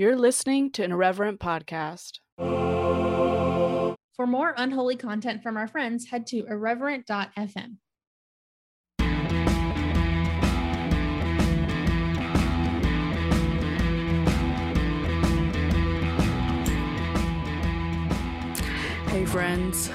You're listening to an irreverent podcast. For more unholy content from our friends, head to irreverent.fm. Hey, friends.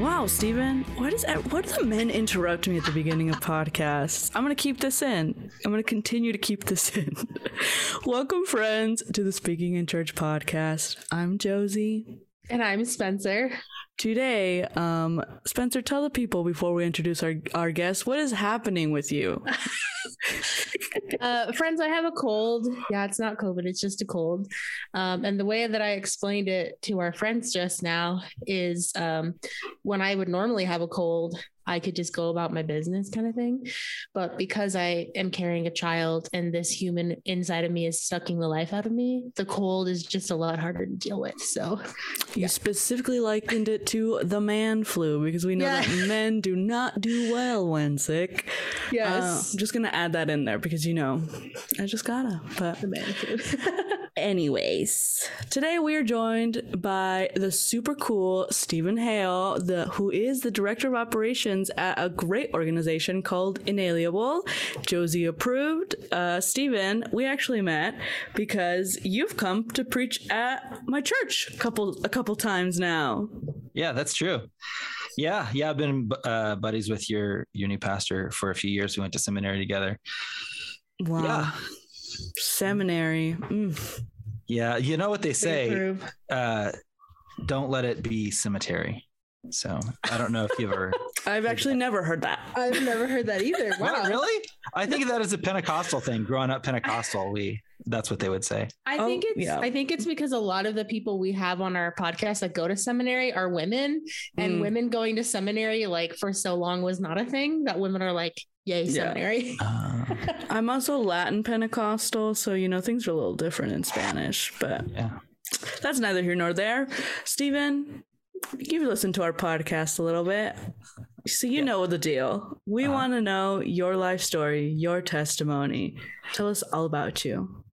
Wow, Steven, why does why do the men interrupt me at the beginning of podcasts? I'm gonna keep this in. I'm gonna continue to keep this in. Welcome, friends, to the Speaking in Church podcast. I'm Josie. And I'm Spencer. Today, um, Spencer, tell the people before we introduce our, our guest, what is happening with you? uh, friends, I have a cold. Yeah, it's not COVID, it's just a cold. Um, and the way that I explained it to our friends just now is um, when I would normally have a cold, I could just go about my business kind of thing. But because I am carrying a child and this human inside of me is sucking the life out of me, the cold is just a lot harder to deal with. So you yeah. specifically likened it to the man flu because we know yeah. that men do not do well when sick. Yes. Uh, I'm just going to add that in there because, you know, I just gotta. But the man flu. Anyways, today we are joined by the super cool Stephen Hale, the who is the director of operations at a great organization called Inalienable. Josie approved. Uh, Stephen, we actually met because you've come to preach at my church a couple a couple times now. Yeah, that's true. Yeah, yeah, I've been uh, buddies with your your new pastor for a few years. We went to seminary together. Wow. Yeah. Seminary. Mm. Yeah, you know what they say. Uh, don't let it be cemetery. So I don't know if you've ever. I've actually never heard that. I've never heard that either. Wow. really? I think that is a Pentecostal thing. Growing up Pentecostal, we that's what they would say. I oh, think it's yeah. I think it's because a lot of the people we have on our podcast that go to seminary are women, and mm. women going to seminary like for so long was not a thing. That women are like, yay seminary. Yeah. Uh, I'm also Latin Pentecostal, so you know things are a little different in Spanish, but yeah. That's neither here nor there. Stephen, you've listened to our podcast a little bit. So you yeah. know the deal. We uh, want to know your life story, your testimony. Tell us all about you.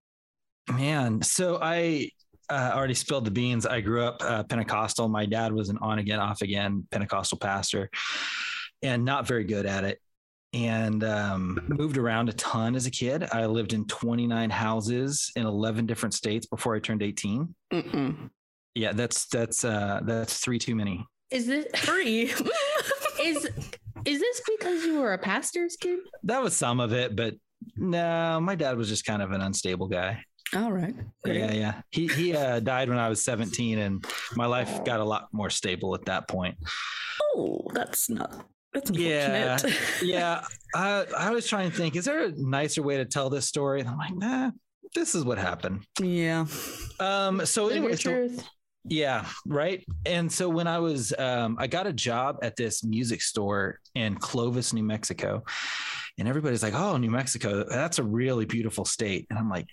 Man, so I uh, already spilled the beans. I grew up uh, Pentecostal. My dad was an on again, off again Pentecostal pastor and not very good at it. And um, moved around a ton as a kid. I lived in 29 houses in 11 different states before I turned 18. Mm-mm. Yeah, that's that's uh, that's three too many. Is this three? is is this because you were a pastor's kid? That was some of it, but no, my dad was just kind of an unstable guy. All right. Great. Yeah, yeah. He he uh, died when I was 17, and my life oh. got a lot more stable at that point. Oh, that's not. That's yeah, yeah. I I was trying to think, is there a nicer way to tell this story? And I'm like, nah, this is what happened. Yeah. Um. So anyway, so, yeah, right. And so when I was, um, I got a job at this music store in Clovis, New Mexico, and everybody's like, "Oh, New Mexico, that's a really beautiful state," and I'm like,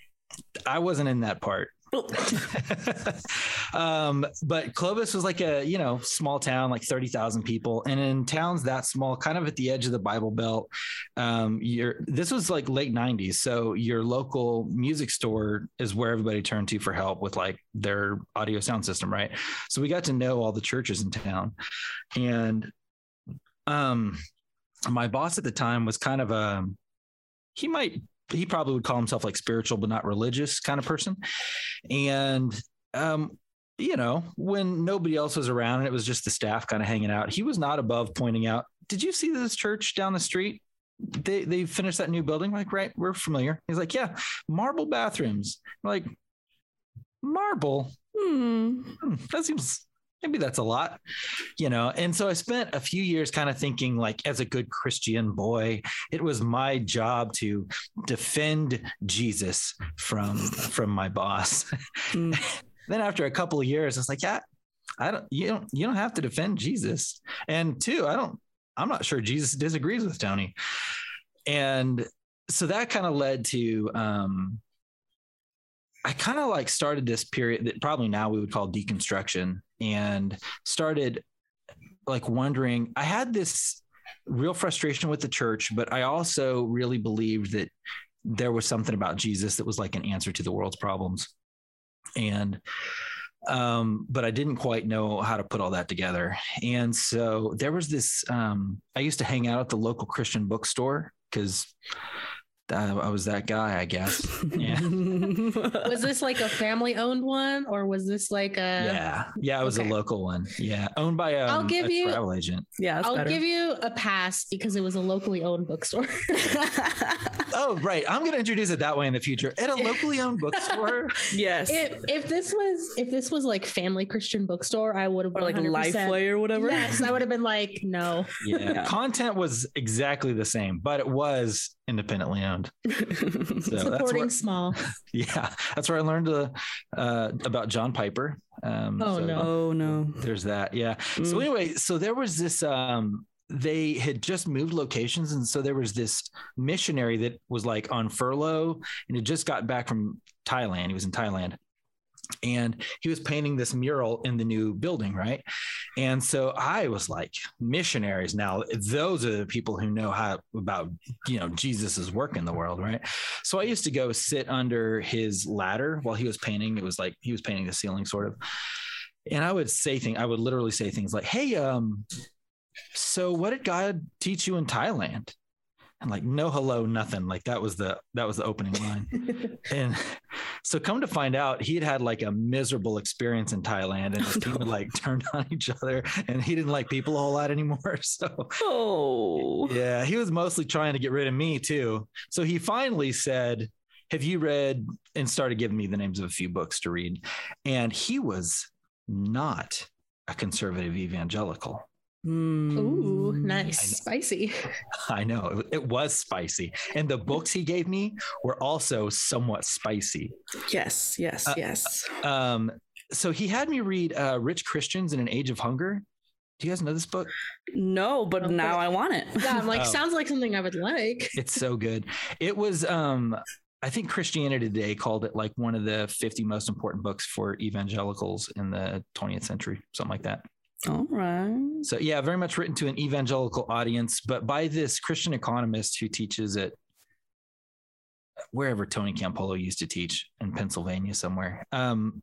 I wasn't in that part. um, but Clovis was like a you know small town, like thirty thousand people, and in towns that small, kind of at the edge of the Bible Belt, um, you're this was like late '90s, so your local music store is where everybody turned to for help with like their audio sound system, right? So we got to know all the churches in town, and um, my boss at the time was kind of a he might he probably would call himself like spiritual but not religious kind of person. And um you know when nobody else was around and it was just the staff kind of hanging out he was not above pointing out did you see this church down the street? They they finished that new building? Like right we're familiar. He's like yeah marble bathrooms. We're like marble? Hmm. hmm that seems maybe that's a lot you know? And so i spent a few years kind of thinking like as a good christian boy it was my job to defend jesus from from my boss. Mm. then after a couple of years it's like yeah i don't you don't you don't have to defend jesus. And two i don't i'm not sure jesus disagrees with tony. And so that kind of led to um I kind of like started this period that probably now we would call deconstruction and started like wondering. I had this real frustration with the church, but I also really believed that there was something about Jesus that was like an answer to the world's problems. and um, but I didn't quite know how to put all that together. And so there was this. Um, I used to hang out at the local Christian bookstore because I was that guy, I guess. Yeah. was this like a family owned one or was this like a Yeah. Yeah, it was okay. a local one. Yeah. Owned by um, I'll give a you, travel agent. Yeah. I'll better. give you a pass because it was a locally owned bookstore. oh, right. I'm gonna introduce it that way in the future. At a locally owned bookstore. yes. If, if this was if this was like family Christian bookstore, I would have or like Lifeway or whatever. Yes, I would have been like, no. Yeah. yeah. Content was exactly the same, but it was independently owned. So Supporting where, small. Yeah, that's where I learned uh, uh, about John Piper. Um, oh so no! Oh no! There's that. Yeah. Mm. So anyway, so there was this. Um, they had just moved locations, and so there was this missionary that was like on furlough and had just got back from Thailand. He was in Thailand, and he was painting this mural in the new building right? And so i was like missionaries. Now those are the people who know how about you know jesus's work in the world right? So i used to go sit under his ladder while he was painting. It was like he was painting the ceiling sort of. And i would say things i would literally say things like hey um so what did god teach you in thailand? And like no hello nothing. Like that was the that was the opening line. And so come to find out he had had like a miserable experience in thailand and oh, his team had like turned on each other and he didn't like people a whole lot anymore. So oh. Yeah he was mostly trying to get rid of me too. So he finally said have you read and started giving me the names of a few books to read. And he was not a conservative evangelical Mm. Ooh, nice. Spicy. I know. It, it, was spicy. And the books he gave me were also somewhat spicy. Yes, yes, uh, yes. Um, so he had me read uh, Rich Christians in an Age of Hunger. Do you guys know this book? No, but okay. now I want it. Yeah, I'm like, oh. sounds like something I would like. It's so good. It was um I think Christianity Today called it like one of the 50 most important books for evangelicals in the 20th century, something like that. All right. So yeah, very much written to an evangelical audience, but by this Christian economist who teaches at wherever Tony Campolo used to teach in Pennsylvania somewhere. Um,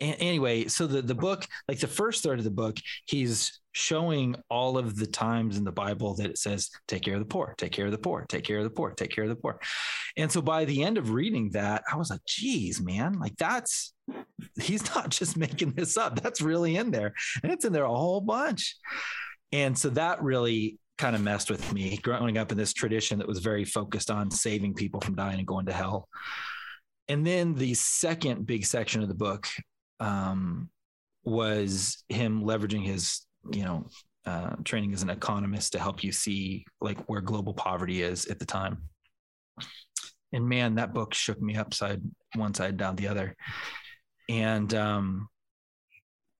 anyway, so the the book, like the first third of the book, he's showing all of the times in the Bible that it says, "Take care of the poor, take care of the poor, take care of the poor, take care of the poor." And so by the end of reading that, I was like, "Geez, man, like that's he's not just making this up. That's really in there, and it's in there a whole bunch." And so that really kind of messed with me growing up in this tradition that was very focused on saving people from dying and going to hell. And then the second big section of the book um, was him leveraging his, you know, uh, training as an economist to help you see like where global poverty is at the time. And man, that book shook me upside one side down the other. And um,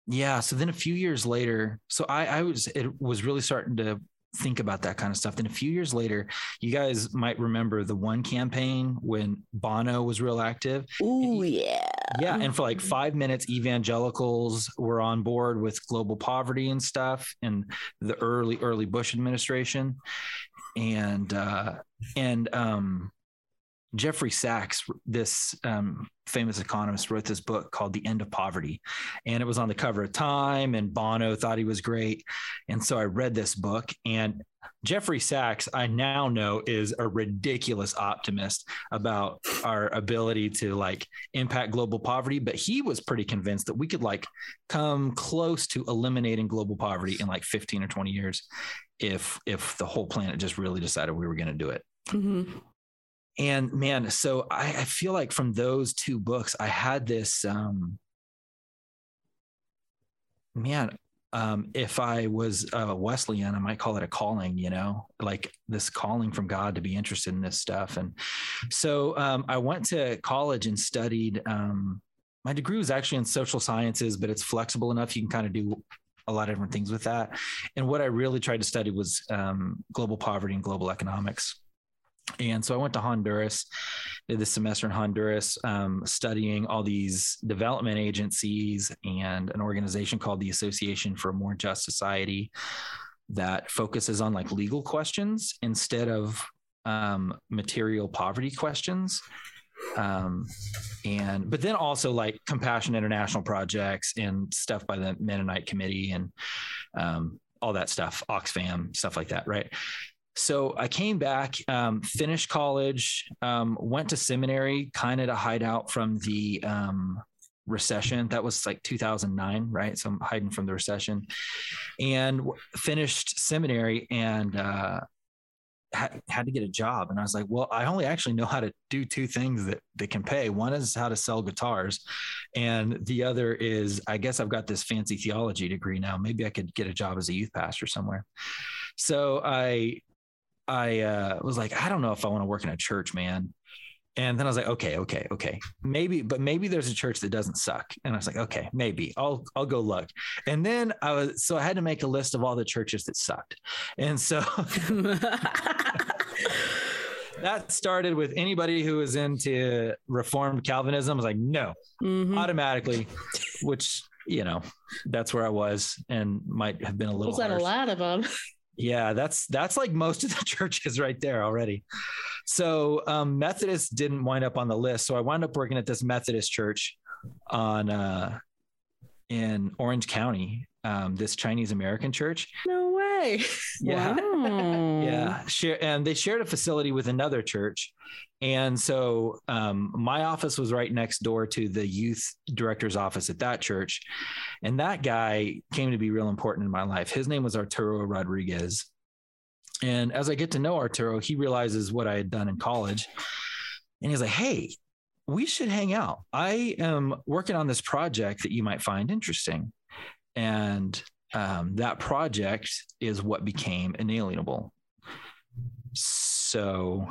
yeah, so then a few years later, so I, I was it was really starting to think about that kind of stuff. Then a few years later, you guys might remember the one campaign when Bono was real active. Oh yeah. Yeah. And for like five minutes, evangelicals were on board with global poverty and stuff in the early, early Bush administration. And uh and um Jeffrey Sachs, this um, famous economist, wrote this book called The End of Poverty. And it was on the cover of Time, and Bono thought he was great. And so I read this book, and Jeffrey Sachs, I now know, is a ridiculous optimist about our ability to like impact global poverty. But he was pretty convinced that we could like come close to eliminating global poverty in like 15 or 20 years if if the whole planet just really decided we were going to do it. Mm-hmm and man so I, I, feel like from those two books i had this um man um if i was a wesleyan i might call it a calling you know like this calling from god to be interested in this stuff. And so um i went to college and studied um my degree was actually in social sciences but it's flexible enough. You can kind of do a lot of different things with that. And what i really tried to study was um, global poverty and global economics and so I went to Honduras, did the semester in Honduras, um, studying all these development agencies and an organization called the Association for a More Just Society that focuses on like legal questions instead of um, material poverty questions. Um, and but then also like Compassion International projects and stuff by the Mennonite Committee and um, all that stuff, Oxfam stuff like that, right? So I came back, um, finished college, um, went to seminary, kind of to hide out from the um, recession. That was like 2009, right? So I'm hiding from the recession, and finished seminary and uh, had, had to get a job. And I was like, well, I only actually know how to do two things that that can pay. One is how to sell guitars, and the other is I guess I've got this fancy theology degree now. Maybe I could get a job as a youth pastor somewhere. So I I uh, was like, I don't know if I want to work in a church, man. And then I was like, okay, okay, okay, maybe, but maybe there's a church that doesn't suck. And I was like, okay, maybe I'll I'll go look. And then I was so I had to make a list of all the churches that sucked. And so that started with anybody who was into Reformed Calvinism. I was like, no, mm-hmm. automatically, which you know, that's where I was and might have been a little. Was that a lot of them? Yeah, that's that's like most of the churches right there already. So um, Methodist didn't wind up on the list. So I wound up working at this Methodist church on uh, in Orange County, um, this Chinese American church. No way. Yeah. Wow. yeah. Share, and they shared a facility with another church. And so um, my office was right next door to the youth director's office at that church. And that guy came to be real important in my life. His name was Arturo Rodriguez. And as I get to know Arturo, he realizes what I had done in college. And he's like, hey, we should hang out. I am working on this project that you might find interesting. And um, that project is what became inalienable. So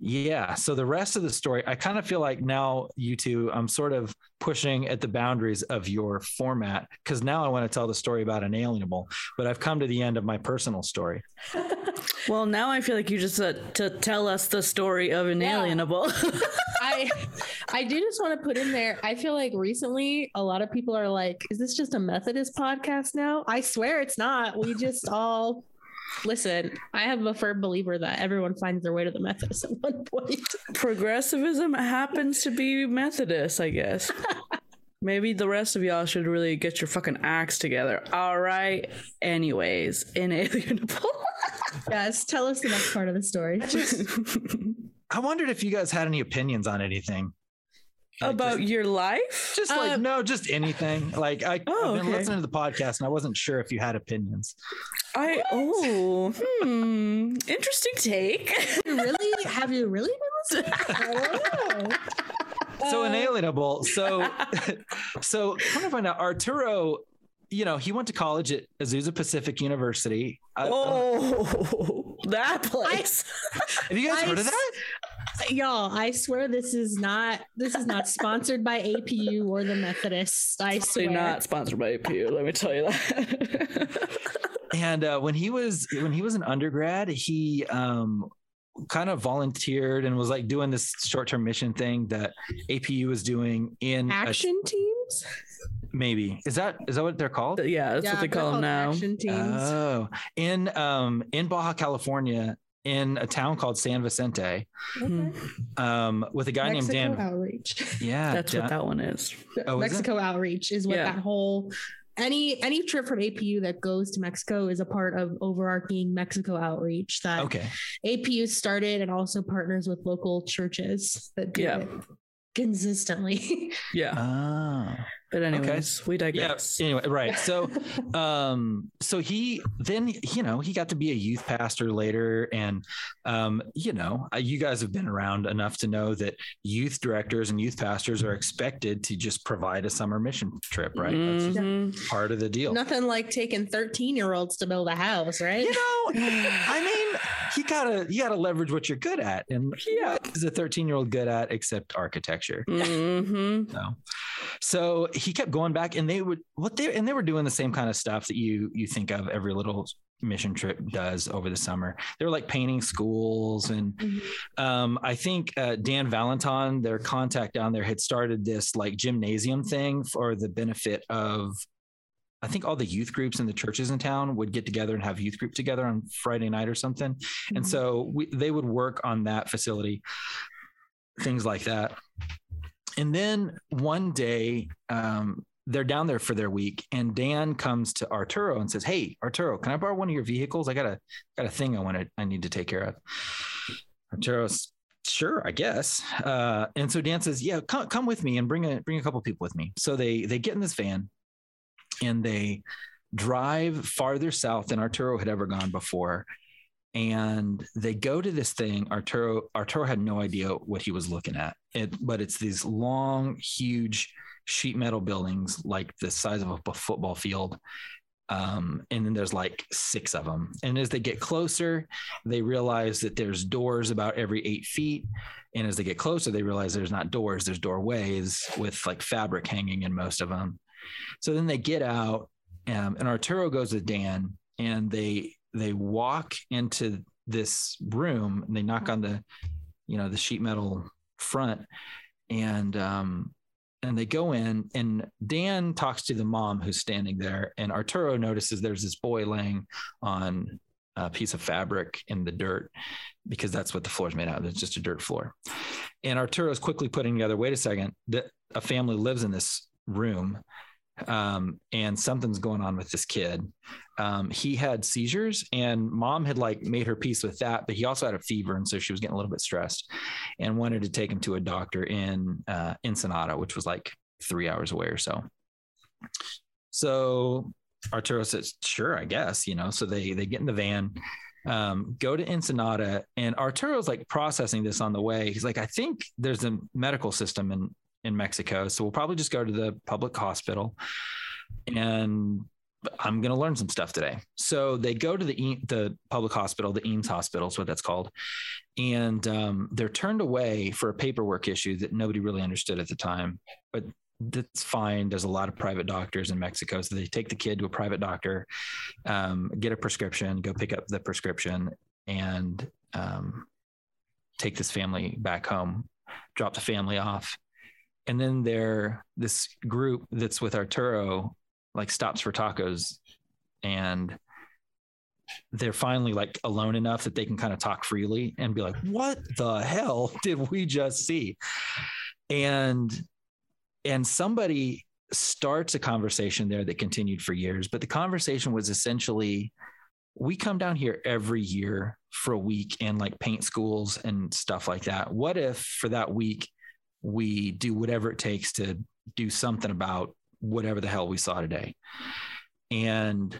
yeah. So the rest of the story, I kind of feel like now you two, I'm sort of pushing at the boundaries of your format because now I want to tell the story about inalienable, but I've come to the end of my personal story. Well, now I feel like you just uh, to tell us the story of inalienable. Yeah. I I do just want to put in there. I feel like recently a lot of people are like, "Is this just a Methodist podcast now?" I swear it's not. We just all Listen, I have a firm believer that everyone finds their way to the Methodist at one point. Progressivism happens to be Methodist, I guess. Maybe the rest of y'all should really get your fucking acts together. All right. Anyways, inalienable. yes, tell us the next part of the story. I wondered if you guys had any opinions on anything. Like about just, your life? Just like uh, no, just anything. Like I, oh, I've been okay. listening to the podcast, and I wasn't sure if you had opinions. I what? oh, hmm, interesting take. really? Have you really been listening? I don't know. So uh, inalienable. So, so kind of find out Arturo. You know, he went to college at Azusa Pacific University. Oh, I, that place. I, have you guys I, heard of that? y'all i swear this is not this is not sponsored by apu or the methodists i swear not sponsored by apu let me tell you that and uh, when he was when he was an undergrad he um kind of volunteered and was like doing this short-term mission thing that apu was doing in action a, teams maybe is that is that what they're called yeah that's yeah, what they call them now action teams. oh in um in baja california in a town called San Vicente okay. um, with a guy Mexico named Dan. Outreach. Yeah, that's Dan. what that one is. Oh, Mexico is Outreach is what yeah. that whole any any trip from APU that goes to Mexico is a part of overarching Mexico Outreach that okay. APU started and also partners with local churches that do yeah. it consistently. yeah. Ah. But anyways, okay. we digress. Yeah. Anyway, right. So, um, so he then you know he got to be a youth pastor later, and um, you know uh, you guys have been around enough to know that youth directors and youth pastors are expected to just provide a summer mission trip, right? Mm-hmm. That's part of the deal. Nothing like taking thirteen year olds to build a house, right? You know, I mean, you gotta you gotta leverage what you're good at, and yeah, what is a thirteen year old good at except architecture? Mm-hmm. So, so he kept going back and they would what they and they were doing the same kind of stuff that you you think of every little mission trip does over the summer. They were like painting schools, and mm-hmm. um, I think uh, Dan Valentine, their contact down there, had started this like gymnasium thing for the benefit of. I think all the youth groups in the churches in town would get together and have youth group together on Friday night or something, mm-hmm. and so we, they would work on that facility things like that. And then one day, um, they're down there for their week, and Dan comes to Arturo and says, "Hey, Arturo, can I borrow one of your vehicles? I got a got a thing I want to I need to take care of." Arturo's sure, I guess. Uh, and so Dan says, "Yeah, come come with me and bring a bring a couple people with me." So they they get in this van, and they drive farther south than Arturo had ever gone before and they go to this thing. Arturo Arturo had no idea what he was looking at. It, but it's these long, huge sheet metal buildings, like the size of a football field. Um, and then there's like six of them. And as they get closer, they realize that there's doors about every eight feet. And as they get closer, they realize there's not doors, there's doorways with like fabric hanging in most of them. So then they get out, um, and Arturo goes with Dan, and they they walk into this room and they knock on the you know the sheet metal front and um and they go in and Dan talks to the mom who's standing there and Arturo notices there's this boy laying on a piece of fabric in the dirt because that's what the floor is made out of. It's just a dirt floor. And Arturo is quickly putting together, wait a second, that a family lives in this room um, and something's going on with this kid. Um, he had seizures, and mom had like made her peace with that, but he also had a fever, and so she was getting a little bit stressed, and wanted to take him to a doctor in uh, Ensenada, which was like three hours away or so. So Arturo says, "Sure, I guess," you know. So they they get in the van. Um, go to Ensenada, and Arturo's like processing this on the way. He's like, I think there's a medical system in in Mexico. So we'll probably just go to the public hospital and I'm going to learn some stuff today. So they go to the the public hospital, the IMSS Hospital is what that's called, and um, they're turned away for a paperwork issue that nobody really understood at the time. But that's fine. There's a lot of private doctors in Mexico, so they take the kid to a private doctor, um, get a prescription, go pick up the prescription, and um, take this family back home, drop the family off, and then there this group that's with Arturo like stops for tacos. And they're finally like alone enough that they can kind of talk freely and be like what the hell did we just see? And and somebody starts a conversation there that continued for years but the conversation was essentially we come down here every year for a week and like paint schools and stuff like that. What if for that week we do whatever it takes to do something about whatever the hell we saw today. And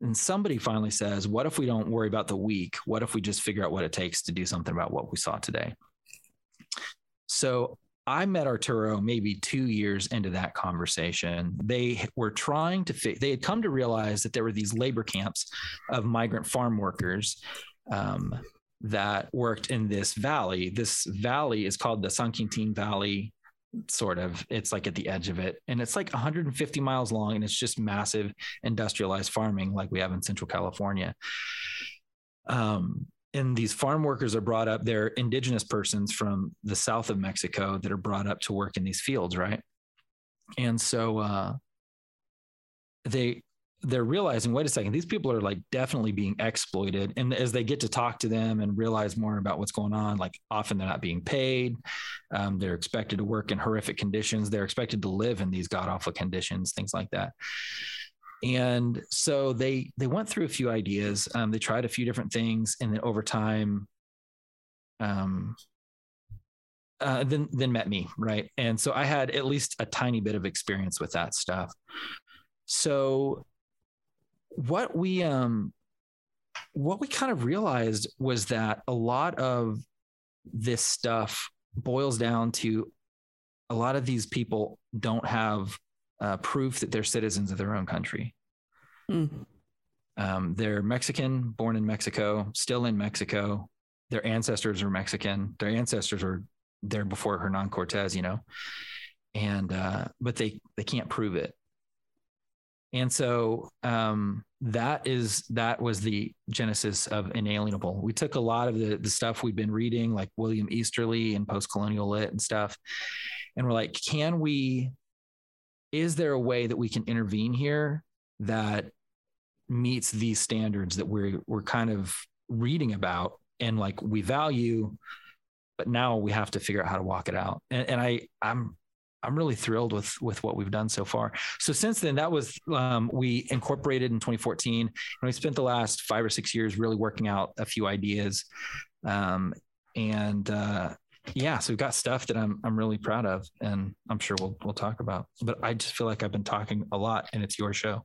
and somebody finally says, what if we don't worry about the week? What if we just figure out what it takes to do something about what we saw today? So I met Arturo maybe two years into that conversation. They were trying to fit, they had come to realize that there were these labor camps of migrant farm workers um, that worked in this valley. This valley is called the San Quintin Valley, sort of. It's like at the edge of it. And it's like 150 miles long and it's just massive industrialized farming like we have in Central California. Um, and these farm workers are brought up, they're indigenous persons from the south of Mexico that are brought up to work in these fields, right? And so uh, they they're realizing, wait a second, these people are like definitely being exploited. And as they get to talk to them and realize more about what's going on, like often they're not being paid. Um, they're expected to work in horrific conditions. They're expected to live in these god awful conditions, things like that. And so they they went through a few ideas. Um, they tried a few different things, and then over time, um, uh, then then met me, right? And so I had at least a tiny bit of experience with that stuff. So what we um what we kind of realized was that a lot of this stuff boils down to a lot of these people don't have uh, proof that they're citizens of their own country. Mm. Um, they're Mexican, born in Mexico, still in Mexico. Their ancestors are Mexican. Their ancestors were there before Hernan Cortez, you know, and uh, but they they can't prove it. And so um, that is that was the genesis of inalienable. We took a lot of the the stuff we'd been reading, like William Easterly and post-colonial lit and stuff, and we're like, can we? Is there a way that we can intervene here that meets these standards that we're we're kind of reading about and like we value but now we have to figure out how to walk it out. And, and I, I'm, I'm really thrilled with with what we've done so far. So since then, that was um, we incorporated in 2014, and we spent the last five or six years really working out a few ideas. Um, and uh, yeah, so we've got stuff that I'm I'm really proud of, and I'm sure we'll we'll talk about. But I just feel like I've been talking a lot, and it's your show.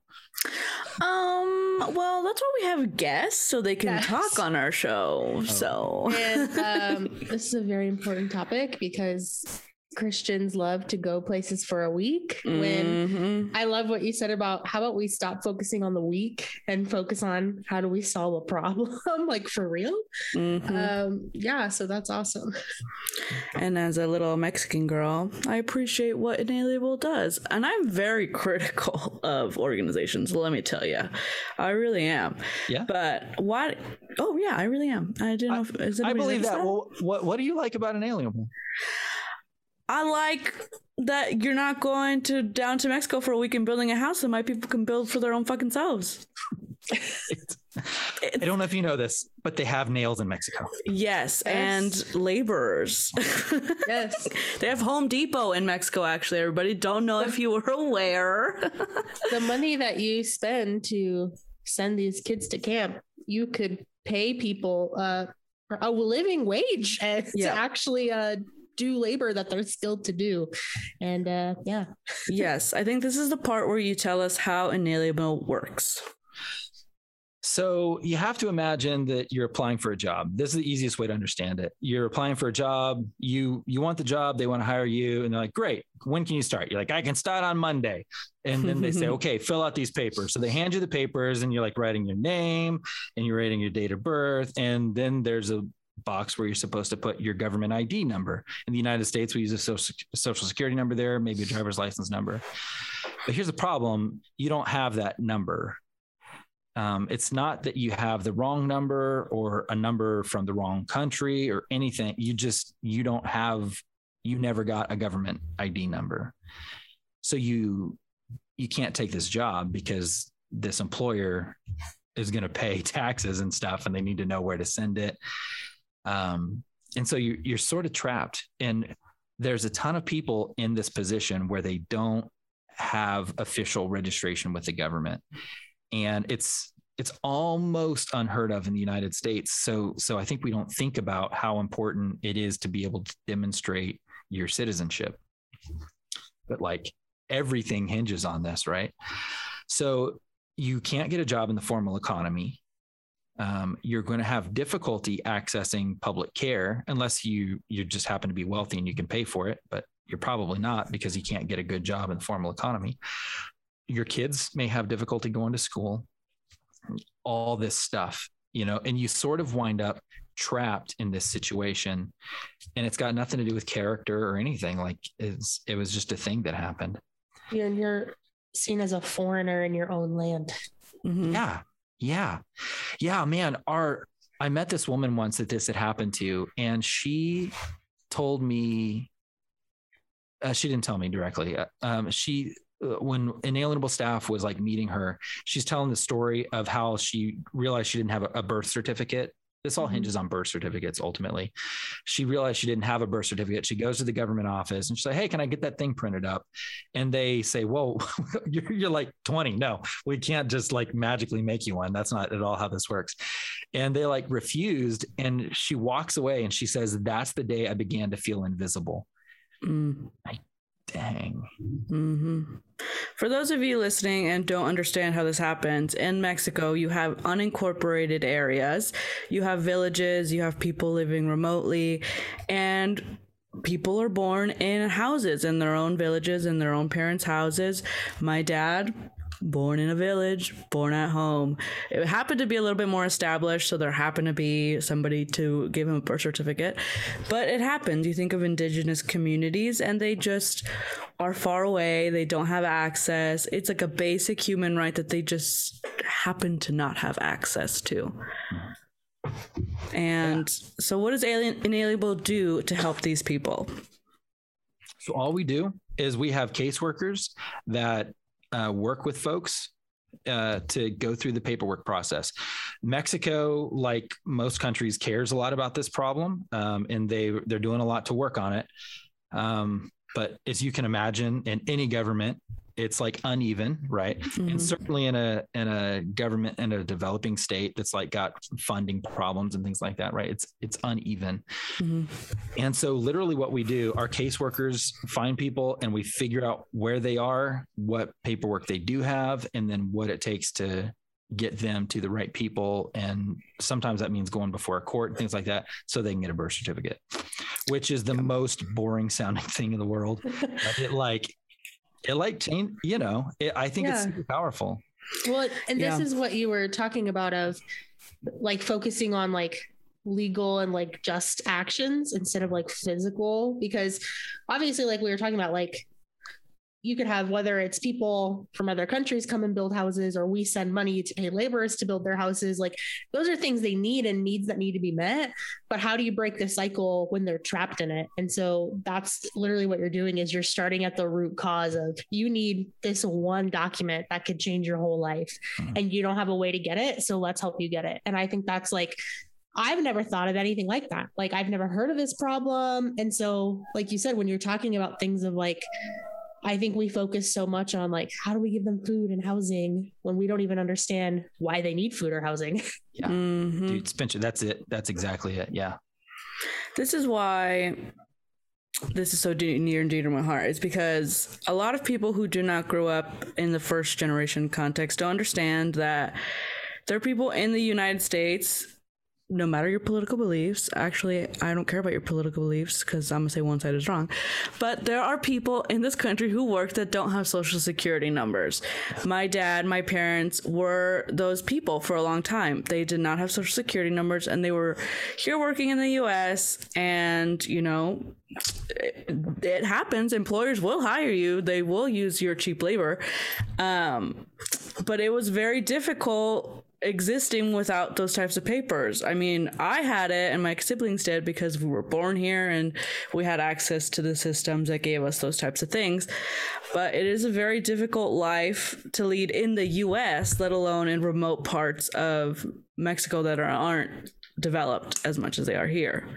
Um. Well, that's why we have guests, so they can yes. talk on our show. Oh. So, and um, this is a very important topic because Christians love to go places for a week. When mm-hmm. I love what you said about how about we stop focusing on the week and focus on how do we solve a problem, like for real. Mm-hmm. Um, yeah, so that's awesome. And as a little Mexican girl, I appreciate what Inalienable does, and I'm very critical of organizations. Let me tell you, I really am. Yeah. But what? Oh yeah, I really am. I didn't know. I, if, I believe that. that. Well, what what do you like about Inalienable? I like that you're not going to down to Mexico for a week and building a house that my people can build for their own fucking selves. I don't know if you know this, but they have nails in Mexico. Yes, yes. and laborers. yes. they have Home Depot in Mexico, actually. Everybody don't know if you were aware. the money that you spend to send these kids to camp, you could pay people uh, a living wage yeah. to actually uh, do labor that they're skilled to do. And uh, yeah. yes, I think this is the part where you tell us how Inalienable works. So you have to imagine that you're applying for a job. This is the easiest way to understand it. You're applying for a job. You you want the job. They want to hire you, and they're like, "Great. When can you start?" You're like, "I can start on Monday." And then they say, "Okay, fill out these papers." So they hand you the papers, and you're like writing your name and you're writing your date of birth, and then there's a box where you're supposed to put your government ID number. In the United States, we use a social, security number there, maybe a driver's license number. But here's the problem you don't have that number. Um, it's not that you have the wrong number or a number from the wrong country or anything. You just, you don't have, you never got a government ID number. So you, you can't take this job because this employer is going to pay taxes and stuff and they need to know where to send it um, and so you, you're sort of trapped. And there's a ton of people in this position where they don't have official registration with the government. And it's it's almost unheard of in the United States. So so I think we don't think about how important it is to be able to demonstrate your citizenship. But like everything hinges on this, right? So you can't get a job in the formal economy um, you're going to have difficulty accessing public care unless you you just happen to be wealthy and you can pay for it but you're probably not because you can't get a good job in the formal economy. Your kids may have difficulty going to school all this stuff you know and you sort of wind up trapped in this situation and it's got nothing to do with character or anything like it's it was just a thing that happened. And you're seen as a foreigner in your own land. Mm-hmm. yeah yeah. Yeah, man. Our I met this woman once that this had happened to, and she told me uh, she didn't tell me directly. Uh, um, she uh, when inalienable staff was like meeting her, she's telling the story of how she realized she didn't have a, a birth certificate this all mm-hmm. hinges on birth certificates ultimately. She realized she didn't have a birth certificate. She goes to the government office and she's like, Hey, can I get that thing printed up? And they say, Whoa, you're, you're like 20. No, we can't just like magically make you one. That's not at all how this works. And they like refused. And she walks away and she says, That's the day I began to feel invisible. Mm. I Dang. Mm-hmm. For those of you listening and don't understand how this happens, in Mexico, you have unincorporated areas, you have villages, you have people living remotely, and people are born in houses in their own villages, in their own parents' houses. My dad born in a village, born at home. It happened to be a little bit more established, so there happened to be somebody to give him a birth certificate. But it happens. You think of indigenous communities, and they just are far away. They don't have access. It's like a basic human right that they just happen to not have access to. And yeah. so, what does Alien Inalienable do to help these people? So, all we do is we have caseworkers that uh, work with folks uh, to go through the paperwork process. Mexico, like most countries, cares a lot about this problem, um, and they they're doing a lot to work on it. Um, but as you can imagine, in any government, it's like uneven, right? Mm-hmm. And certainly in a in a government in a developing state that's like got funding problems and things like that, right? It's it's uneven. Mm-hmm. And so literally what we do, our caseworkers find people and we figure out where they are, what paperwork they do have, and then what it takes to get them to the right people and sometimes that means going before a court and things like that so they can get a birth certificate which is the most boring sounding thing in the world it like it like change you know it, i think yeah. it's super powerful well and this yeah. is what you were talking about of like focusing on like legal and like just actions instead of like physical because obviously like we were talking about like you could have whether it's people from other countries come and build houses or we send money to pay laborers to build their houses like those are things they need and needs that need to be met but how do you break the cycle when they're trapped in it and so that's literally what you're doing is you're starting at the root cause of you need this one document that could change your whole life mm-hmm. and you don't have a way to get it so let's help you get it and i think that's like I've never thought of anything like that. Like I've never heard of this problem. And so, like you said, when you're talking about things of like I think we focus so much on like how do we give them food and housing when we don't even understand why they need food or housing. Yeah, mm-hmm. dude, Spencer, that's it. That's exactly it. Yeah. This is why this is so near and dear to my heart is because a lot of people who do not grow up in the first generation context don't understand that there are people in the United States no matter your political beliefs, actually, I don't care about your political beliefs because I'm gonna say one side is wrong. But there are people in this country who work that don't have social security numbers. My dad, my parents were those people for a long time. They did not have social security numbers and they were here working in the US and, you know, it, it happens. Employers will hire you, they will use your cheap labor. Um, but it was very difficult existing without those types of papers. I mean, I had it and my siblings did because we were born here and we had access to the systems that gave us those types of things. But it is a very difficult life to lead in the US, let alone in remote parts of Mexico that are, aren't developed as much as they are here.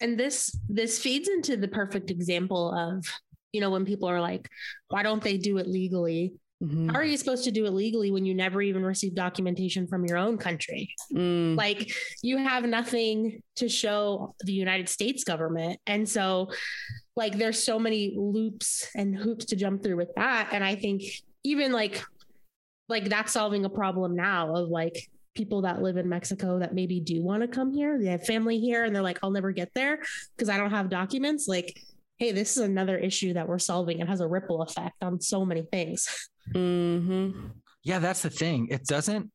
And this this feeds into the perfect example of you know when people are like why don't they do it legally Mm-hmm. How are you supposed to do it legally when you never even receive documentation from your own country? Mm. Like you have nothing to show the United States government. And so like there's so many loops and hoops to jump through with that. And I think even like like that's solving a problem now of like people that live in Mexico that maybe do want to come here. They have family here and they're like, I'll never get there because I don't have documents. Like, hey, this is another issue that we're solving. It has a ripple effect on so many things. Mm-hmm. Yeah, that's the thing. It doesn't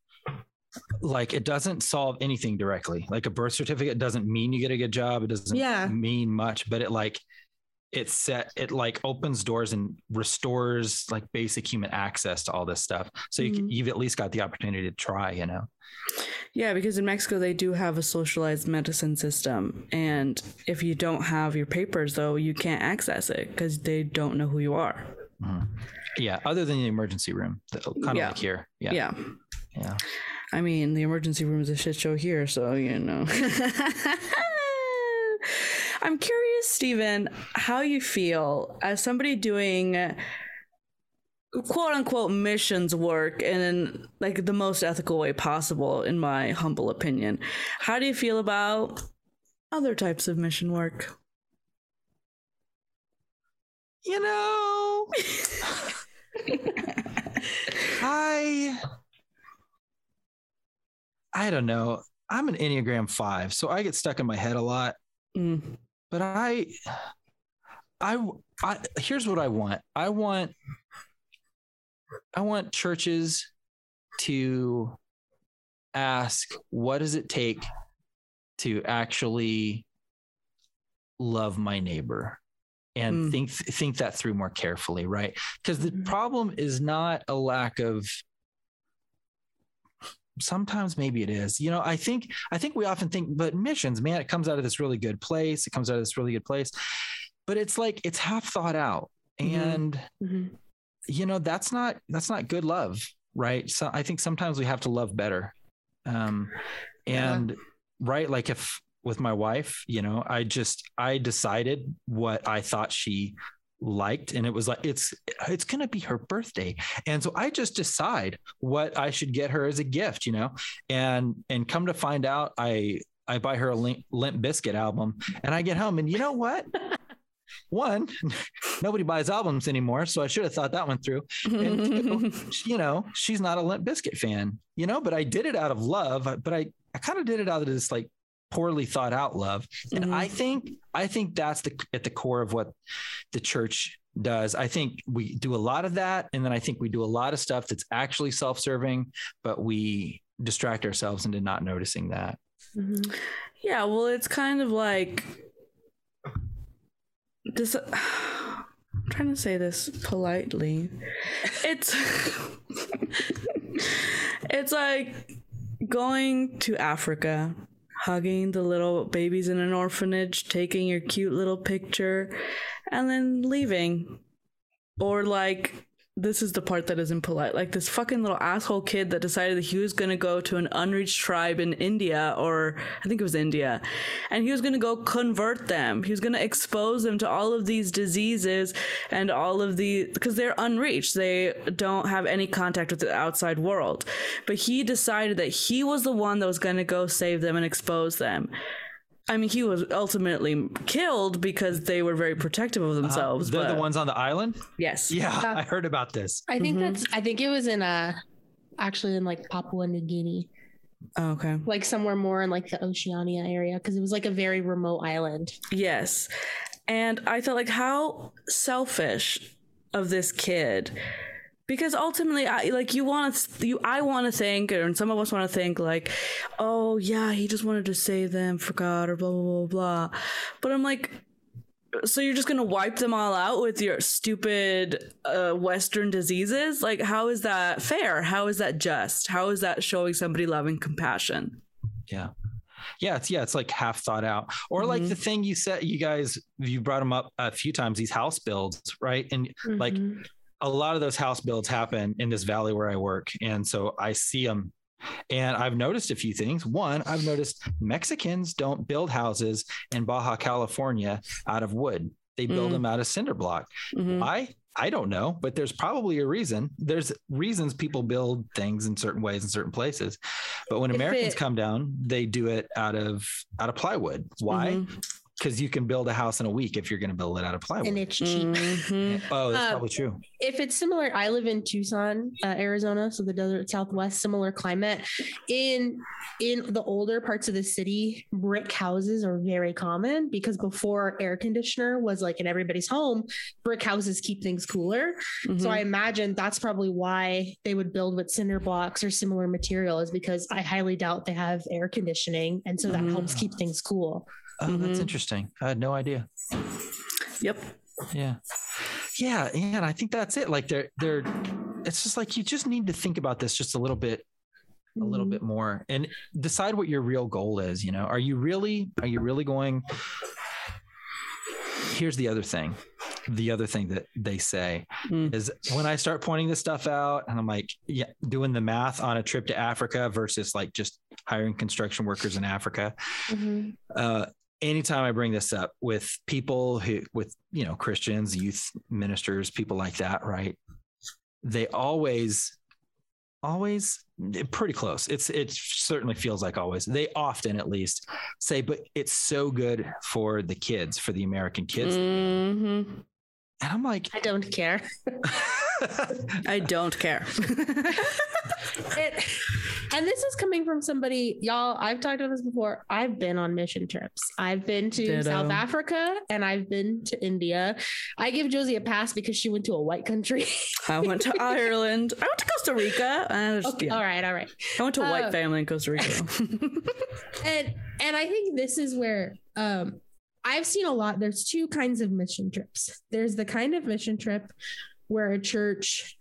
like it doesn't solve anything directly. Like a birth certificate doesn't mean you get a good job. It doesn't yeah. mean much, but it like it set it like opens doors and restores like basic human access to all this stuff. So mm-hmm. you, you've at least got the opportunity to try, you know. Yeah, because in Mexico they do have a socialized medicine system, and if you don't have your papers, though, you can't access it because they don't know who you are. Mm-hmm. Yeah, other than the emergency room, kind of yeah. like here. Yeah. Yeah. Yeah. I mean, the emergency room is a shit show here, so you know. I'm curious, Stephen, how you feel as somebody doing quote unquote missions work in like the most ethical way possible, in my humble opinion. How do you feel about other types of mission work? You know. I I don't know. I'm an Enneagram 5, so I get stuck in my head a lot. Mm. But I I I here's what I want. I want I want churches to ask what does it take to actually love my neighbor and mm. think think that through more carefully right because the mm-hmm. problem is not a lack of sometimes maybe it is you know i think i think we often think but missions man it comes out of this really good place it comes out of this really good place but it's like it's half thought out mm-hmm. and mm-hmm. you know that's not that's not good love right? So I think sometimes we have to love better. Um, and yeah. right, like if with my wife, you know, I just I decided what I thought she liked and it was like it's it's going to be her birthday. And so i just decide what i should get her as a gift you know? And and come to find out i i buy her a limp, limp bizkit album and i get home and you know what? One nobody buys albums anymore so i should have thought that one through. And two, you know she's not a limp bizkit fan you know? But i did it out of love but i i kind of did it out of this like poorly thought out love. And mm-hmm. i think i think that's the at the core of what the church does. I think we do a lot of that. And then i think we do a lot of stuff that's actually self-serving but we distract ourselves into not noticing that. Mm-hmm. yeah well it's kind of like this i'm trying to say this politely. It's it's like going to africa hugging the little babies in an orphanage, taking your cute little picture, and then leaving. Or like this is the part that is impolite. Like this fucking little asshole kid that decided that he was going to go to an unreached tribe in India, or I think it was India, and he was going to go convert them. He was going to expose them to all of these diseases and all of the, because they're unreached. They don't have any contact with the outside world. But he decided that he was the one that was going to go save them and expose them. I mean, he was ultimately killed because they were very protective of uh-huh. themselves. Uh, they're but... the ones on the island. Yes. Yeah, uh, I heard about this. I think mm-hmm. that's. I think it was in uh actually in like Papua New Guinea. Oh, okay. Like somewhere more in like the Oceania area because it was like a very remote island. Yes, and I felt like how selfish of this kid because ultimately I like you want to you I want to think and some of us want to think like oh yeah he just wanted to save them for God or blah blah blah blah but I'm like so you're just gonna wipe them all out with your stupid uh, western diseases? Like how is that fair? How is that just? How is that showing somebody love and compassion? Yeah. Yeah it's yeah it's like half thought out. Or mm-hmm. like the thing you said you guys you brought them up a few times these house builds right? And mm-hmm. like a lot of those house builds happen in this valley where I work. And so I see them. And I've noticed a few things. One, I've noticed Mexicans don't build houses in Baja California out of wood. They build mm. them out of cinder block. Mm-hmm. Why? I don't know, but there's probably a reason. There's reasons people build things in certain ways in certain places. But when if Americans it, come down, they do it out of out of plywood. Why? Mm-hmm because you can build a house in a week if you're going to build it out of plywood. And it's cheap. Mm-hmm. oh, that's uh, probably true. If it's similar, I live in Tucson, uh, Arizona, so the desert Southwest, similar climate. In in the older parts of the city, brick houses are very common because before air conditioner was like in everybody's home, brick houses keep things cooler. Mm-hmm. So I imagine that's probably why they would build with cinder blocks or similar material, is because I highly doubt they have air conditioning, and so that mm-hmm. helps keep things cool. Oh, mm-hmm. that's interesting. I had no idea. Yep. Yeah. Yeah. And I think that's it. Like they're they're it's just like you just need to think about this just a little bit a little mm-hmm. bit more and decide what your real goal is you know are you really are you really going here's the other thing the other thing that they say mm. is when i start pointing this stuff out and i'm like yeah doing the math on a trip to africa versus like just hiring construction workers in africa mm-hmm. uh, anytime I bring this up with people who, with, you know, Christians, youth ministers, people like that, right? They always, always pretty close. It's, it certainly feels like always. They often, at least, say, but it's so good for the kids, for the American kids. Mm-hmm. And I'm like, I don't care. I don't care. it, and this is coming from somebody, y'all. I've talked about this before. I've been on mission trips. I've been to Ditto. South Africa and I've been to India. I give Josie a pass because she went to a white country. I went to Ireland. I went to Costa Rica. Just, okay, yeah. All right, all right. I went to a white uh, family in Costa Rica. and and I think this is where um I've seen a lot. There's two kinds of mission trips. There's the kind of mission trip where a church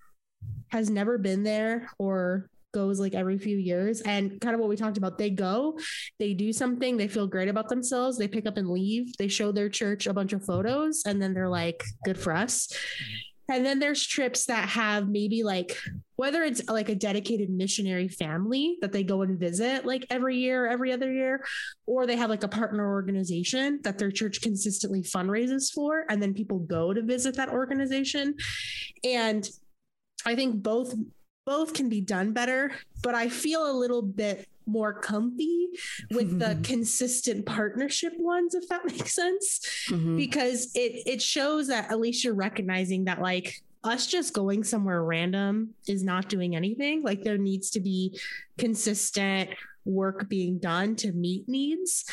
has never been there or goes like every few years and kind of what we talked about they go they do something they feel great about themselves they pick up and leave they show their church a bunch of photos and then they're like good for us And then there's trips that have maybe like whether it's like a dedicated missionary family that they go and visit like every year, every other year, or they have like a partner organization that their church consistently fundraises for, and then people go to visit that organization. And I think both both can be done better, but I feel a little bit more comfy with the consistent partnership ones if that makes sense. Mm-hmm. because it it shows that at least you're recognizing that like us just going somewhere random is not doing anything. Like there needs to be consistent work being done to meet needs.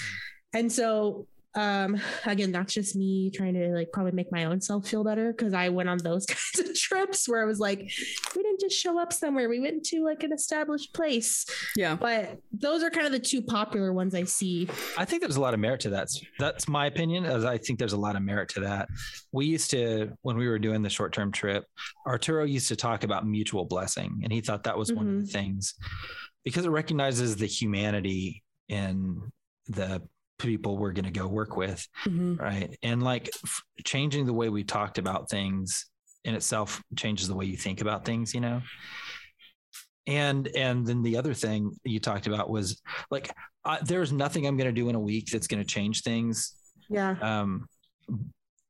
And so um again that's just me trying to like probably make my own self feel better because i went on those kinds of trips where i was like we didn't just show up somewhere. We went to like an established place. Yeah. But those are kind of the two popular ones i see. I think there's a lot of merit to that. That's my opinion as i think there's a lot of merit to that. We used to when we were doing the short-term trip arturo used to talk about mutual blessing and he thought that was mm-hmm. one of the mm-hmm. things because it recognizes the humanity in the people we're going to go work with mm-hmm. right? And like f- changing the way we talked about things in itself changes the way you think about things you know? And and then the other thing you talked about was like there's nothing i'm going to do in a week that's going to change things. Yeah. Um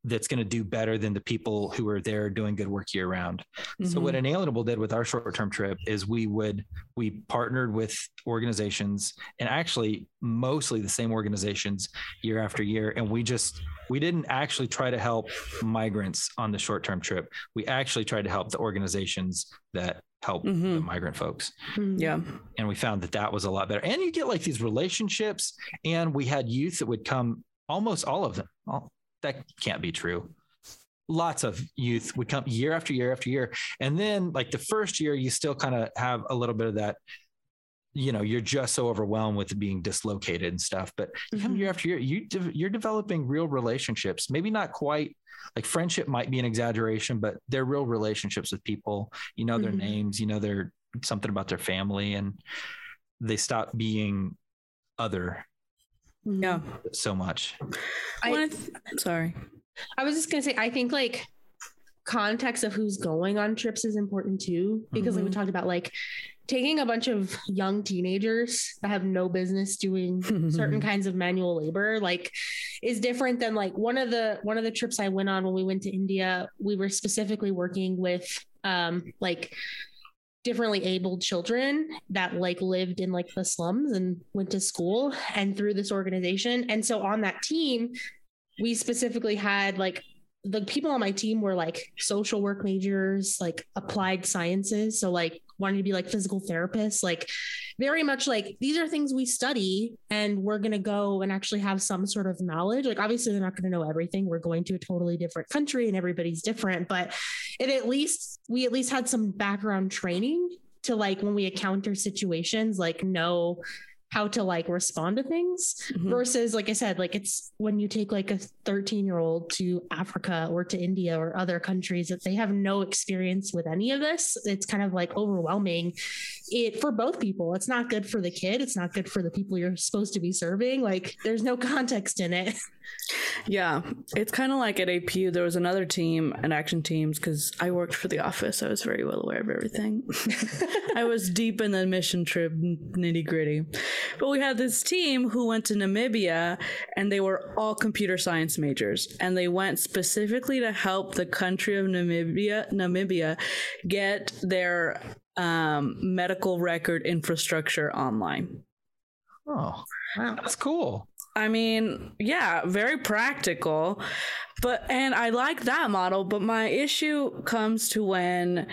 that's going to do better than the people who are there doing good work year round. Mm-hmm. So what mm-hmm. Inalienable did with our short-term trip is we would we partnered with organizations and actually mostly the same organizations year after year and we just we didn't actually try to help migrants on the short-term trip. We actually tried to help the organizations that help mm-hmm. the migrant folks. Mm-hmm. Yeah. And we found that that was a lot better. And you get like these relationships and we had youth that would come almost all of them all, that can't be true lots of youth would come year after year after year and then like the first year you still kind of have a little bit of that you know you're just so overwhelmed with being dislocated and stuff but mm-hmm. come year after year you de- you're developing real relationships maybe not quite like friendship might be an exaggeration but they're real relationships with people you know their mm-hmm. names you know their something about their family and they stop being other yeah. So much. I, th- sorry. I was just gonna say, I think like context of who's going on trips is important too, because mm-hmm. like we mm-hmm. talked about like taking a bunch of young teenagers that have no business doing certain kinds of manual labor like is different than like one of the one of the trips I went on when we went to India we were specifically working with um like differently abled children that like lived in like the slums and went to school and through this organization. And so on that team we specifically had like the people on my team were like social work majors like applied sciences. So like wanting to be like physical therapists like very much like these are things we study and we're going to go and actually have some sort of knowledge. Like obviously they're not going to know everything. We're going to a totally different country and everybody's different. But it at least we at least had some background training to like when we encounter situations like know how to like respond to things mm-hmm. versus like i said like it's when you take like a 13 year old to africa or to india or other countries that they have no experience with any of this it's kind of like overwhelming it for both people it's not good for the kid it's not good for the people you're supposed to be serving like there's no context in it Yeah, it's kind of like at APU. There was another team and action teams because I worked for the office. I was very well aware of everything. I was deep in the mission trip nitty gritty. But we had this team who went to Namibia and they were all computer science majors. And they went specifically to help the country of Namibia, Namibia get their um, medical record infrastructure online. Oh, wow. that's cool. I mean, yeah, very practical. But and I like that model, but my issue comes to when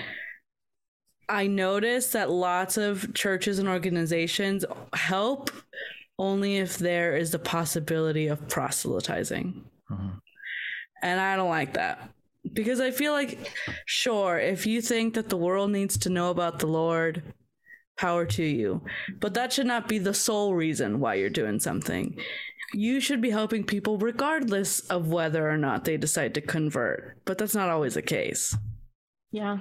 I notice that lots of churches and organizations help only if there is the possibility of proselytizing. Mm-hmm. And I don't like that. Because I feel like, sure, if you think that the world needs to know about the Lord, power to you. But that should not be the sole reason why you're doing something you should be helping people regardless of whether or not they decide to convert. But that's not always the case. Yeah.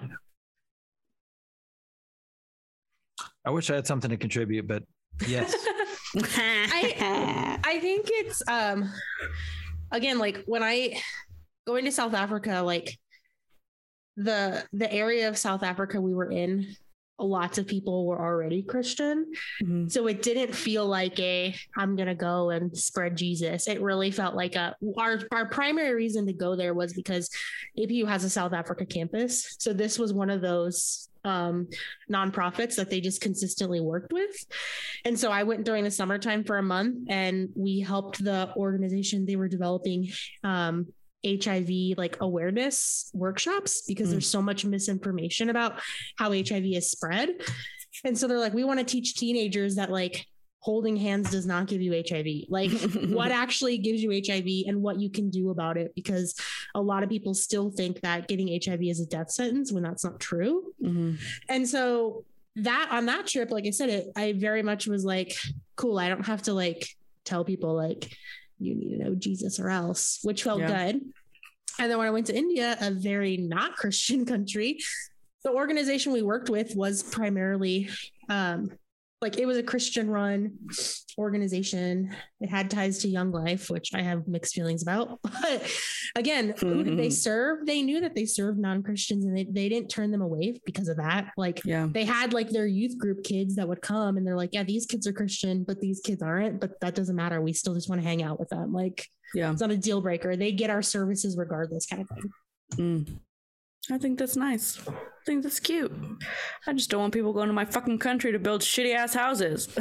I wish I had something to contribute, but yes. I I think it's um again like when I going to South Africa like the the area of South Africa we were in, lots of people were already Christian. Mm-hmm. So it didn't feel like a I'm gonna go and spread Jesus. It really felt like a our our primary reason to go there was because APU has a South Africa campus. So this was one of those um, nonprofits that they just consistently worked with. And so I went during the summertime for a month and we helped the organization. They were developing um, HIV like awareness workshops because mm. there's so much misinformation about how HIV is spread. And so they're like, we want to teach teenagers that like holding hands does not give you HIV. Like what actually gives you HIV and what you can do about it because a lot of people still think that getting HIV is a death sentence when that's not true. Mm-hmm. And so that on that trip, like I said, it I very much was like, cool, I don't have to like tell people like you need to know Jesus or else, which felt yeah. good. And then when I went to India, a very not Christian country, the organization we worked with was primarily um, like it was a Christian run organization. It had ties to Young Life, which I have mixed feelings about. But again, who did they mm-hmm. serve? They knew that they served non-Christians and they, they didn't turn them away because of that. Like yeah. they had like their youth group kids that would come and they're like, yeah, these kids are Christian, but these kids aren't. But that doesn't matter. We still just want to hang out with them. Like yeah, it's not a deal breaker. They get our services regardless, kind of thing. Mm. I think that's nice. I think that's cute. I just don't want people going to my fucking country to build shitty ass houses.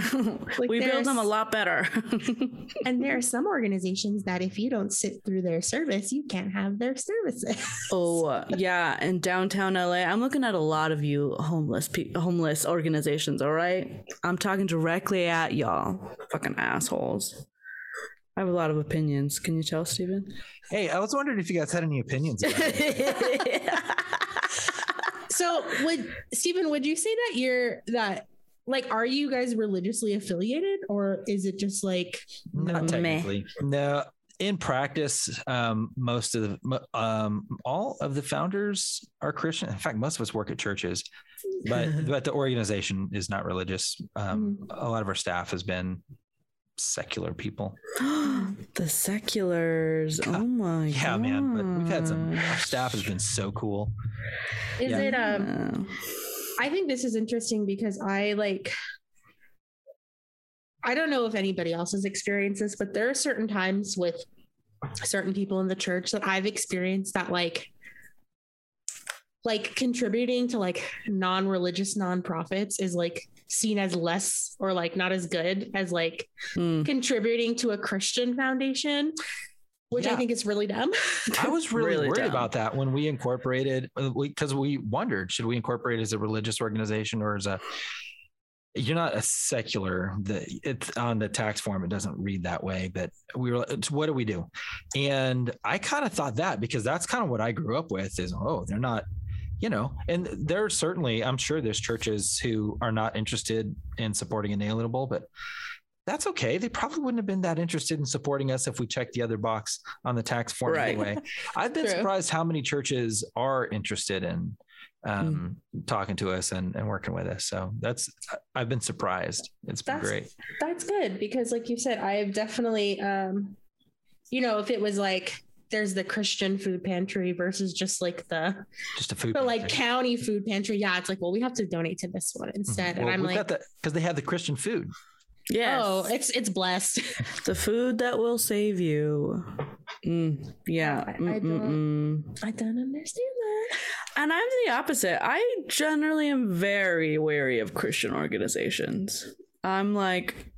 Like we build them a lot better. and there are some organizations that if you don't sit through their service, you can't have their services. oh yeah, in downtown LA, I'm looking at a lot of you homeless pe- homeless organizations. All right, I'm talking directly at y'all, fucking assholes. I have a lot of opinions. Can you tell, Stephen? Hey, I was wondering if you guys had any opinions. so, would Stephen, would you say that you're that like are you guys religiously affiliated or is it just like not technically? No, in practice, um, most of the um, all of the founders are Christian. In fact, most of us work at churches, but but the organization is not religious. Um, mm. A lot of our staff has been secular people. the seculars. Oh my god. yeah, God. man. But we've had some our staff has been so cool. Is yeah. it um I think this is interesting because I like I don't know if anybody else has experienced this, but there are certain times with certain people in the church that I've experienced that like like contributing to like non-religious nonprofits is like seen as less or like not as good as like mm. contributing to a Christian foundation which yeah. I think is really dumb. I was really, really worried dumb. about that when we incorporated because uh, we, we, wondered should we incorporate as a religious organization or as a you're not a secular the it's on the tax form it doesn't read that way but we were what do we do and i kind of thought that because that's kind of what i grew up with is oh they're not you know, and there are certainly, I'm sure there's churches who are not interested in supporting inalienable, but that's okay. They probably wouldn't have been that interested in supporting us if we checked the other box on the tax form right. anyway. I've been True. surprised how many churches are interested in um, mm. talking to us and, and working with us. So that's I've been surprised. It's been that's, great. That's good because, like you said, I have definitely, um, you know, if it was like there's the Christian food pantry versus just like the just a food the like county food pantry. Yeah, it's like, well, we have to donate to this one instead. Mm-hmm. Well, and I'm like, because they have the Christian food. Yeah. Oh, it's it's blessed. the food that will save you. Mm, yeah. I, I, don't. I don't understand that. And I'm the opposite. I generally am very wary of Christian organizations. I'm like,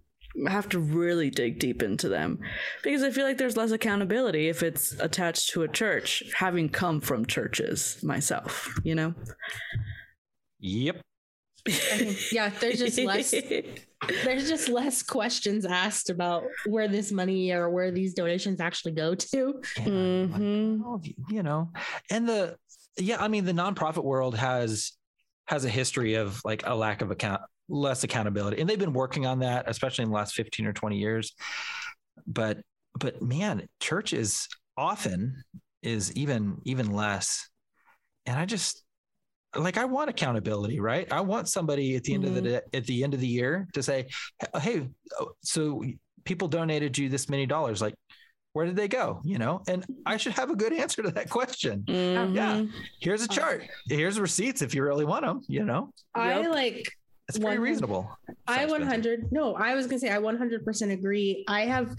have to really dig deep into them because I feel like there's less accountability if it's attached to a church, having come from churches myself, you know? Yep. yeah, there's just less there's just less questions asked about where this money or where these donations actually go to. Yeah, mm-hmm. You know, and the yeah, I mean the nonprofit world has has a history of like a lack of account less accountability and they've been working on that especially in the last 15 or 20 years but but man church is often is even even less and i just like i want accountability right i want somebody at the end mm-hmm. of the mm-hmm. day, at the end of the year to say hey so people donated you this many dollars like where did they go? You know, and I should have a good answer to that question. Mm-hmm. Yeah. Here's a chart. Here's receipts if you really want them, you know? I yep. like it's pretty reasonable. I 100 no, I was gonna say I 100% agree. I have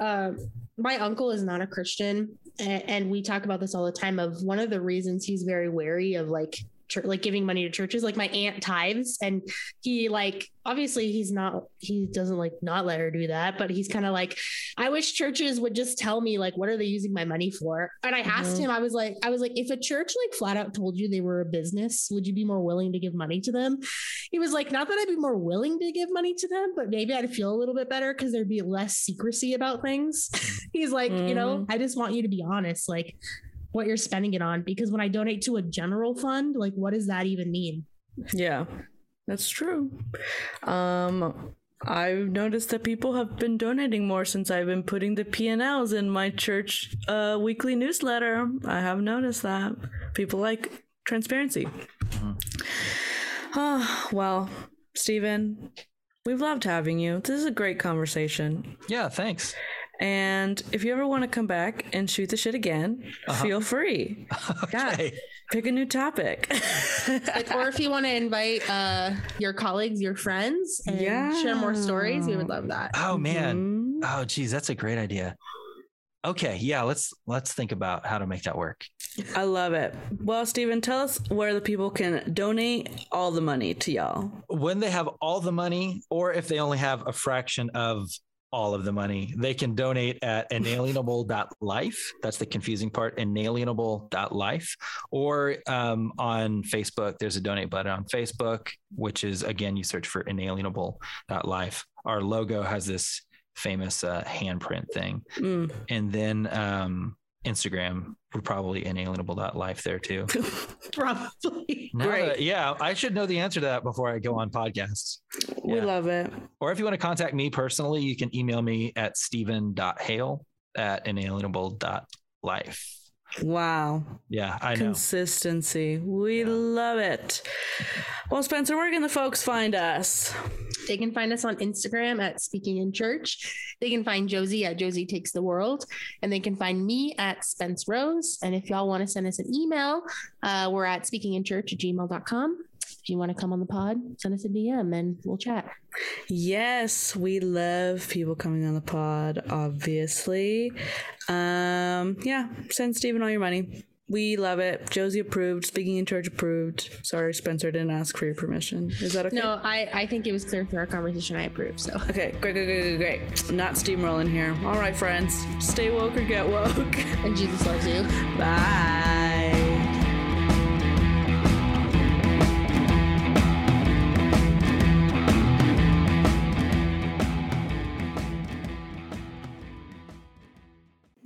uh, my uncle is not a Christian, and, and we talk about this all the time. Of one of the reasons he's very wary of like church, like giving money to churches. Like my aunt tithes, and he like obviously he's not he doesn't like not let her do that, but he's kind of like, I wish churches would just tell me like what are they using my money for. And I asked mm-hmm. him, I was like, I was like, if a church like flat out told you they were a business, would you be more willing to give money to them? He was like, not that I'd be more willing to give money to them, but maybe I'd feel a little bit better because there'd be less secrecy about things. he's like, mm-hmm. you know, mm-hmm. I just want you to be honest. Like what you're spending it on because when I donate to a general fund, like what does that even mean? Yeah. That's true. Um I've noticed that people have been donating more since I've been putting the P&Ls in my church uh, weekly newsletter. I have noticed that. People like transparency. Mm-hmm. Oh, well, Stephen, we've loved having you. This is a great conversation. Yeah, thanks. And if you ever want to come back and shoot the shit again, uh-huh. feel free. okay. Yeah. Pick a new topic. like, or if you want to invite uh, your colleagues, your friends, and yeah. share more stories, we would love that. Oh man. Mm-hmm. Oh geez, that's a great idea. Okay, yeah, let's let's think about how to make that work. I love it. Well, Stephen, tell us where the people can donate all the money to y'all. When they have all the money, or if they only have a fraction of all of the money. They can donate at inalienable.life. That's the confusing part, inalienable.life. Or um, on Facebook, there's a donate button on Facebook, which is, again, you search for inalienable.life. Our logo has this famous uh, handprint thing. Mm. And then um, Instagram would probably inalienable.life there too. probably. Great. yeah, I should know the answer to that before I go on podcasts. We yeah. love it. Or if you want to contact me personally, you can email me at stephen.hale at inalienable.life. Wow. Yeah, I know. Consistency. We yeah. love it. Well, Spencer, where can the folks find us? They can find us on Instagram at Speaking in Church. They can find Josie at Josie Takes the World. And they can find me at Spence Rose. And if y'all want to send us an email, uh, we're at speakinginchurch at gmail.com. If you want to come on the pod, send us a DM and we'll chat. Yes, we love people coming on the pod, obviously. Um, yeah, send Stephen all your money. We love it. Josie approved. Speaking in church approved. Sorry, Spencer didn't ask for your permission. Is that okay? No, I, I think it was clear through our conversation. I approve. So okay, great, great, great, great, great. Not steamrolling here. All right, friends, stay woke or get woke. And Jesus loves you. Bye.